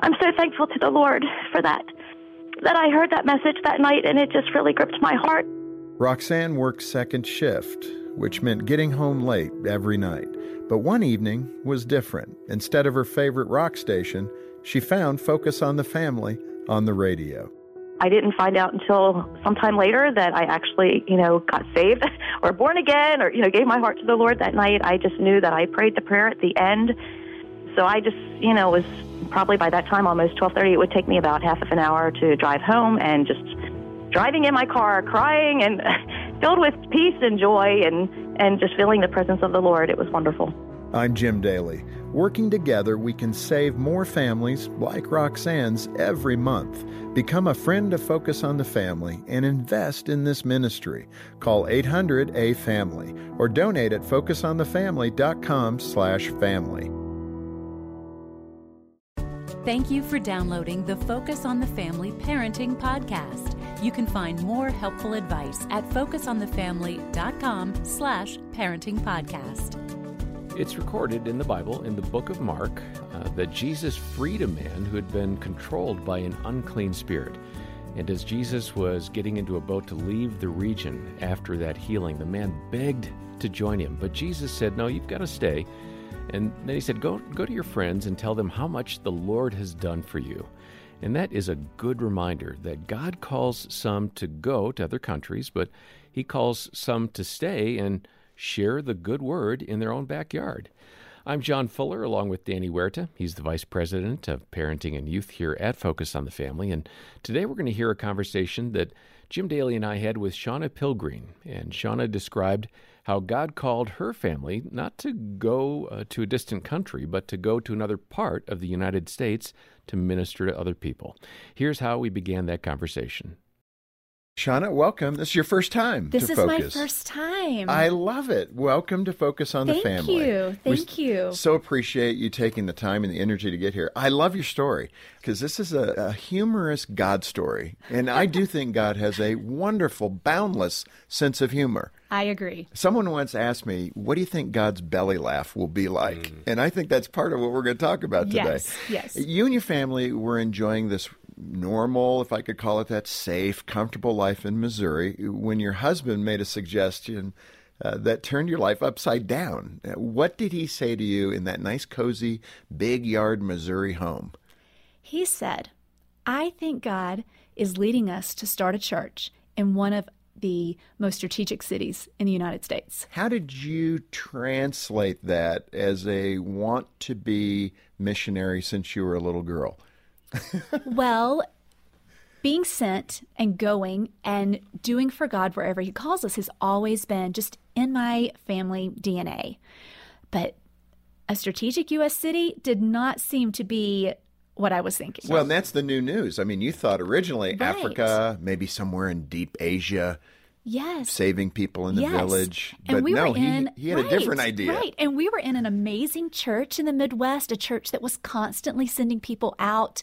I'm so thankful to the Lord for that. That I heard that message that night and it just really gripped my heart. Roxanne worked second shift, which meant getting home late every night. But one evening was different. Instead of her favorite rock station, she found Focus on the Family on the radio. I didn't find out until sometime later that I actually, you know, got saved or born again or, you know, gave my heart to the Lord that night. I just knew that I prayed the prayer at the end. So I just, you know, was probably by that time almost 12:30 it would take me about half of an hour to drive home and just driving in my car crying and filled with peace and joy and and just feeling the presence of the Lord. It was wonderful. I'm Jim Daly. Working together, we can save more families like Roxanne's every month. Become a friend to Focus on the Family and invest in this ministry. Call 800-A-FAMILY or donate at focusonthefamily.com slash family. Thank you for downloading the Focus on the Family Parenting Podcast. You can find more helpful advice at focusonthefamily.com slash parenting podcast. It's recorded in the Bible, in the book of Mark, uh, that Jesus freed a man who had been controlled by an unclean spirit. And as Jesus was getting into a boat to leave the region after that healing, the man begged to join him. But Jesus said, No, you've got to stay. And then he said, Go, go to your friends and tell them how much the Lord has done for you. And that is a good reminder that God calls some to go to other countries, but He calls some to stay and share the good word in their own backyard. I'm John Fuller, along with Danny Huerta. He's the Vice President of Parenting and Youth here at Focus on the Family. And today we're going to hear a conversation that Jim Daly and I had with Shauna Pilgreen. And Shauna described how God called her family not to go uh, to a distant country, but to go to another part of the United States to minister to other people. Here's how we began that conversation. Shauna, welcome. This is your first time. This to is Focus. my first time. I love it. Welcome to Focus on Thank the Family. Thank you. We Thank you. So appreciate you taking the time and the energy to get here. I love your story because this is a, a humorous God story. And I do think God has a wonderful, boundless sense of humor. I agree. Someone once asked me, What do you think God's belly laugh will be like? Mm. And I think that's part of what we're going to talk about today. Yes, yes. You and your family were enjoying this normal, if I could call it that, safe, comfortable life in Missouri when your husband made a suggestion uh, that turned your life upside down. Uh, What did he say to you in that nice, cozy, big yard Missouri home? He said, I think God is leading us to start a church in one of the most strategic cities in the United States. How did you translate that as a want to be missionary since you were a little girl? Well, being sent and going and doing for God wherever He calls us has always been just in my family DNA. But a strategic U.S. city did not seem to be what I was thinking. Well, that's the new news. I mean, you thought originally Right. Africa, maybe somewhere in deep Asia, yes. saving people in the Yes. village. And but we no, were in, he, he had a different idea. Right. And we were in an amazing church in the Midwest, a church that was constantly sending people out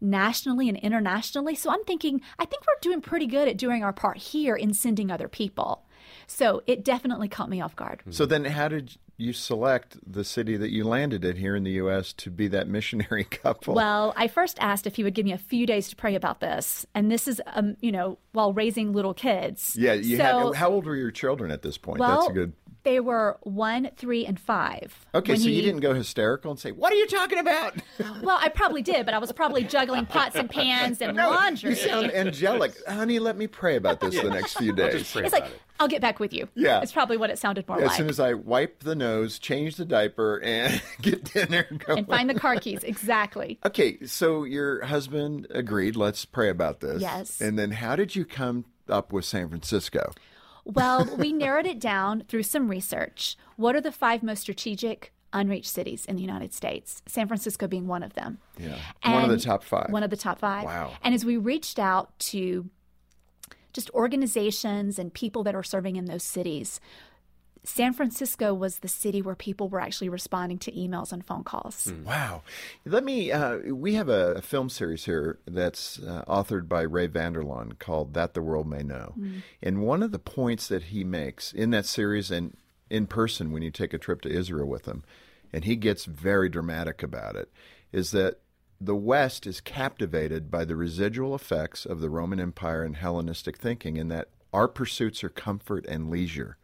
nationally and internationally. So I'm thinking, I think we're doing pretty good at doing our part here in sending other people. So it definitely caught me off guard. So then, how did you select the city that you landed in here in the U.S. to be that missionary couple? Well, I first asked if he would give me a few days to pray about this, and this is, um, you know, while raising little kids. yeah, you so, had. How old were your children at this point? well, That's a good. They were one, three, and five. Okay, when so you didn't go hysterical and say, "What are you talking about?" Well, I probably did, but I was probably juggling pots and pans and laundry. You sound angelic, honey. Let me pray about this the next few days. it's like, I'll get back with you. Yeah. It's probably what it sounded more As like. soon as I wipe the nose, change the diaper, and get dinner going. and find the car keys. Exactly. Okay, so your husband agreed. Let's pray about this. Yes. And then, how did you come up with San Francisco? Well, we narrowed it down through some research. What are the five most strategic unreached cities in the United States? San Francisco being one of them. Yeah, one of the top five. One of the top five. Wow. And as we reached out to just organizations and people that are serving in those cities, San Francisco was the city where people were actually responding to emails and phone calls. Wow. Let me. Uh, we have a, a film series here that's uh, authored by Ray Vander Laan called "That the World May Know," and one of the points that he makes in that series and in person when you take a trip to Israel with him, and he gets very dramatic about it, is that the West is captivated by the residual effects of the Roman Empire and Hellenistic thinking, in that our pursuits are comfort and leisure.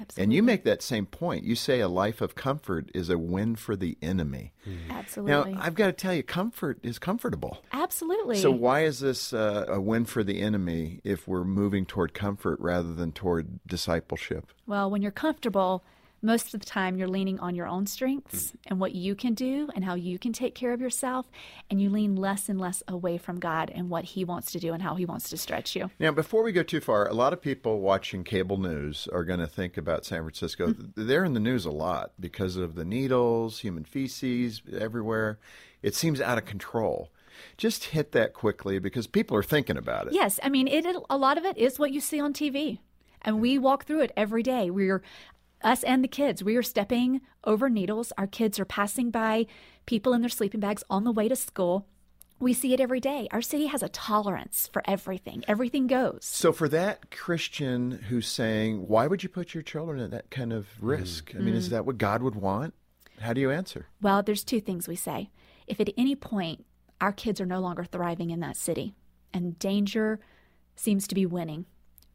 Absolutely. And you make that same point. You say a life of comfort is a win for the enemy. Absolutely. Now, I've got to tell you, comfort is comfortable. Absolutely. So, why is this uh, a win for the enemy if we're moving toward comfort rather than toward discipleship? Well, when you're comfortable, most of the time you're leaning on your own strengths mm. and what you can do and how you can take care of yourself, and you lean less and less away from God and what He wants to do and how He wants to stretch you. Now, before we go too far, a lot of people watching cable news are going to think about San Francisco. Mm-hmm. They're in the news a lot because of the needles, human feces everywhere. It seems out of control. Just hit that quickly because people are thinking about it. Yes, I mean, it, it a lot of it is what you see on TV, and we walk through it every day. We're us and the kids. We are stepping over needles. Our kids are passing by people in their sleeping bags on the way to school. We see it every day. Our city has a tolerance for everything. Everything goes. So, for that Christian who's saying, why would you put your children at that kind of mm. risk? I mean, is mm. that what God would want? How do you answer? Well, there's two things we say. If at any point our kids are no longer thriving in that city and danger seems to be winning,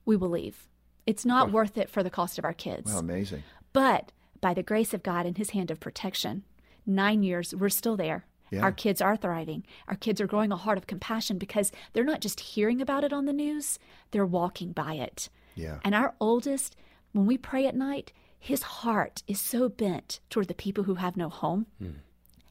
we will leave. It's not worth it for the cost of our kids. Well, amazing. But by the grace of God and his hand of protection, nine years, we're still there. Yeah. Our kids are thriving. Our kids are growing a heart of compassion because they're not just hearing about it on the news, they're walking by it. Yeah. And our oldest, when we pray at night, his heart is so bent toward the people who have no home. Hmm.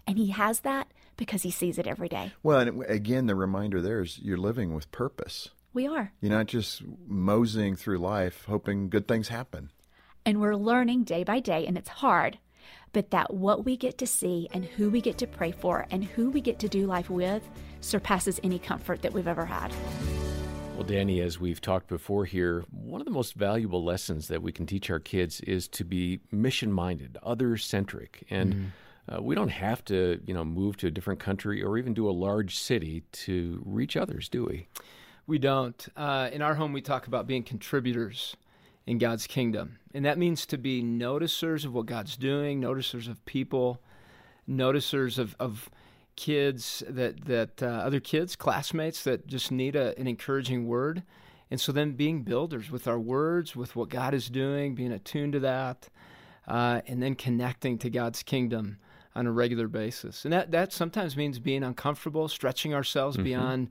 And he has that because he sees it every day. Well, and again, the reminder there is you're living with purpose. We are. You're not just moseying through life hoping good things happen. And we're learning day by day, and it's hard, but that what we get to see and who we get to pray for and who we get to do life with surpasses any comfort that we've ever had. Well, Danny, as we've talked before here, one of the most valuable lessons that we can teach our kids is to be mission minded, other centric. And uh, we don't have to, you know, move to a different country or even do a large city to reach others, do we? We don't. Uh, in our home, we talk about being contributors in God's kingdom. And that means to be noticers of what God's doing, noticers of people, noticers of, of kids that, that uh, other kids, classmates that just need a, an encouraging word. And so then being builders with our words, with what God is doing, being attuned to that, uh, and then connecting to God's kingdom on a regular basis. And that, that sometimes means being uncomfortable, stretching ourselves beyond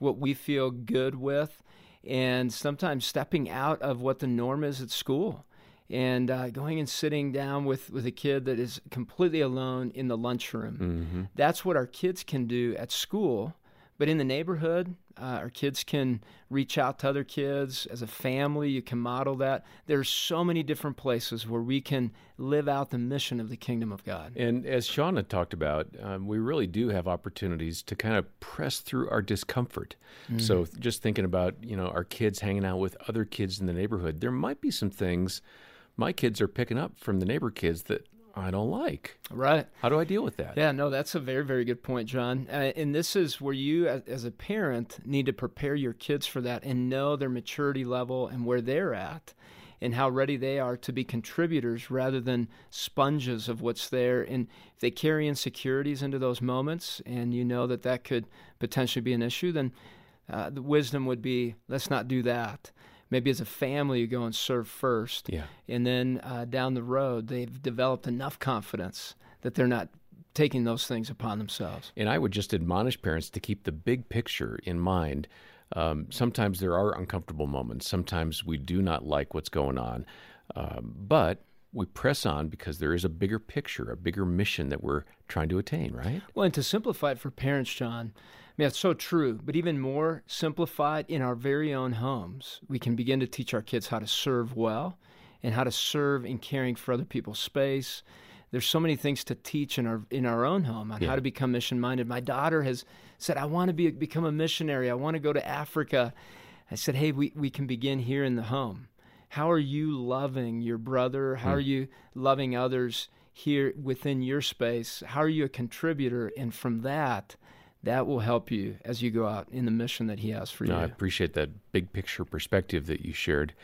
what we feel good with, and sometimes stepping out of what the norm is at school and uh, going and sitting down with, with a kid that is completely alone in the lunchroom. That's what our kids can do at school. But in the neighborhood, uh, our kids can reach out to other kids. As a family, you can model that. There's so many different places where we can live out the mission of the kingdom of God. And as Shauna talked about, um, we really do have opportunities to kind of press through our discomfort. So just thinking about, you know, our kids hanging out with other kids in the neighborhood, there might be some things my kids are picking up from the neighbor kids that I don't like. Right. How do I deal with that? Yeah, no, that's a very, very good point, John. Uh, and this is where you, as, as a parent, need to prepare your kids for that and know their maturity level and where they're at and how ready they are to be contributors rather than sponges of what's there. And if they carry insecurities into those moments and you know that that could potentially be an issue, then uh, the wisdom would be let's not do that. Maybe as a family, you go and serve first. Yeah. And then uh, down the road, they've developed enough confidence that they're not taking those things upon themselves. And I would just admonish parents to keep the big picture in mind. Um, sometimes there are uncomfortable moments. Sometimes we do not like what's going on. Um, but we press on because there is a bigger picture, a bigger mission that we're trying to attain, right? Well, and to simplify it for parents, John, mean, that's so true, but even more simplified in our very own homes, we can begin to teach our kids how to serve well and how to serve in caring for other people's space. There's so many things to teach in our in our own home on Yeah. how to become mission minded. My daughter has said, I want to be become a missionary. I want to go to Africa. I said, Hey, we, we can begin here in the home. How are you loving your brother? How are hmm. you loving others here within your space? How are you a contributor? And from that, that will help you as you go out in the mission that he has for No, I appreciate that big picture perspective that you shared.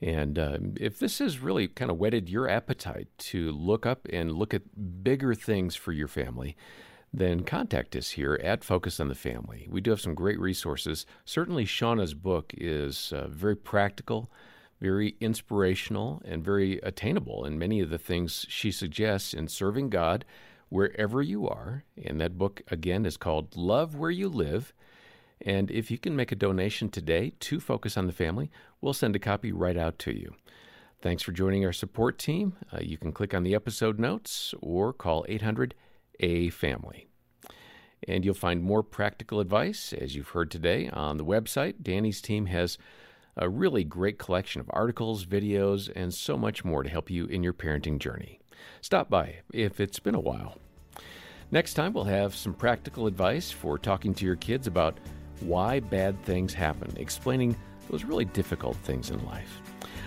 And uh, if this has really kind of whetted your appetite to look up and look at bigger things for your family, then contact us here at Focus on the Family. We do have some great resources. Certainly, Shauna's book is uh, very practical, very inspirational, and very attainable in many of the things she suggests in serving God wherever you are. And that book, again, is called Love Where You Live. And if you can make a donation today to Focus on the Family, we'll send a copy right out to you. Thanks for joining our support team. Uh, you can click on the episode notes or call 800 A Family. And you'll find more practical advice, as you've heard today, on the website. Danny's team has a really great collection of articles, videos, and so much more to help you in your parenting journey. Stop by if it's been a while. Next time, we'll have some practical advice for talking to your kids about why bad things happen, explaining those really difficult things in life.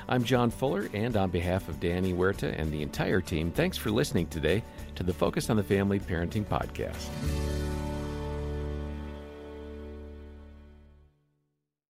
I'm John Fuller, and on behalf of Danny Huerta and the entire team, thanks for listening today to the Focus on the Family Parenting Podcast.